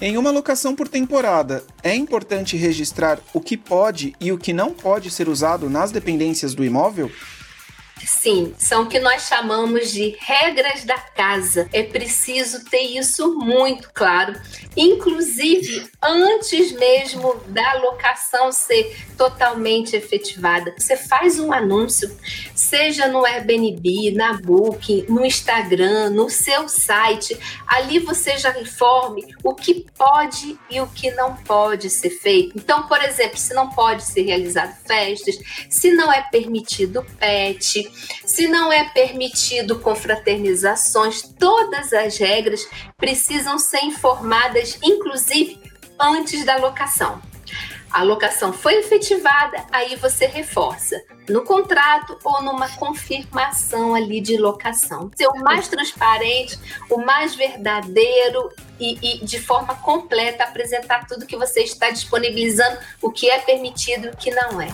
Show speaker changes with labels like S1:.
S1: Em uma locação por temporada, é importante registrar o que pode e o que não pode ser usado nas dependências do imóvel?
S2: Sim, são o que nós chamamos de regras da casa. É preciso ter isso muito claro, inclusive antes mesmo da locação ser totalmente efetivada. Você faz um anúncio, seja no Airbnb, na Booking, no Instagram, no seu site, ali você já informe o que pode e o que não pode ser feito. Então, por exemplo, se não pode ser realizado festas, se não é permitido pet, se não é permitido confraternizações, todas as regras precisam ser informadas, inclusive antes da locação. A locação foi efetivada, aí você reforça no contrato ou numa confirmação ali de locação. Ser o mais transparente, o mais verdadeiro e, e, de forma completa apresentar tudo que você está disponibilizando, o que é permitido e o que não é.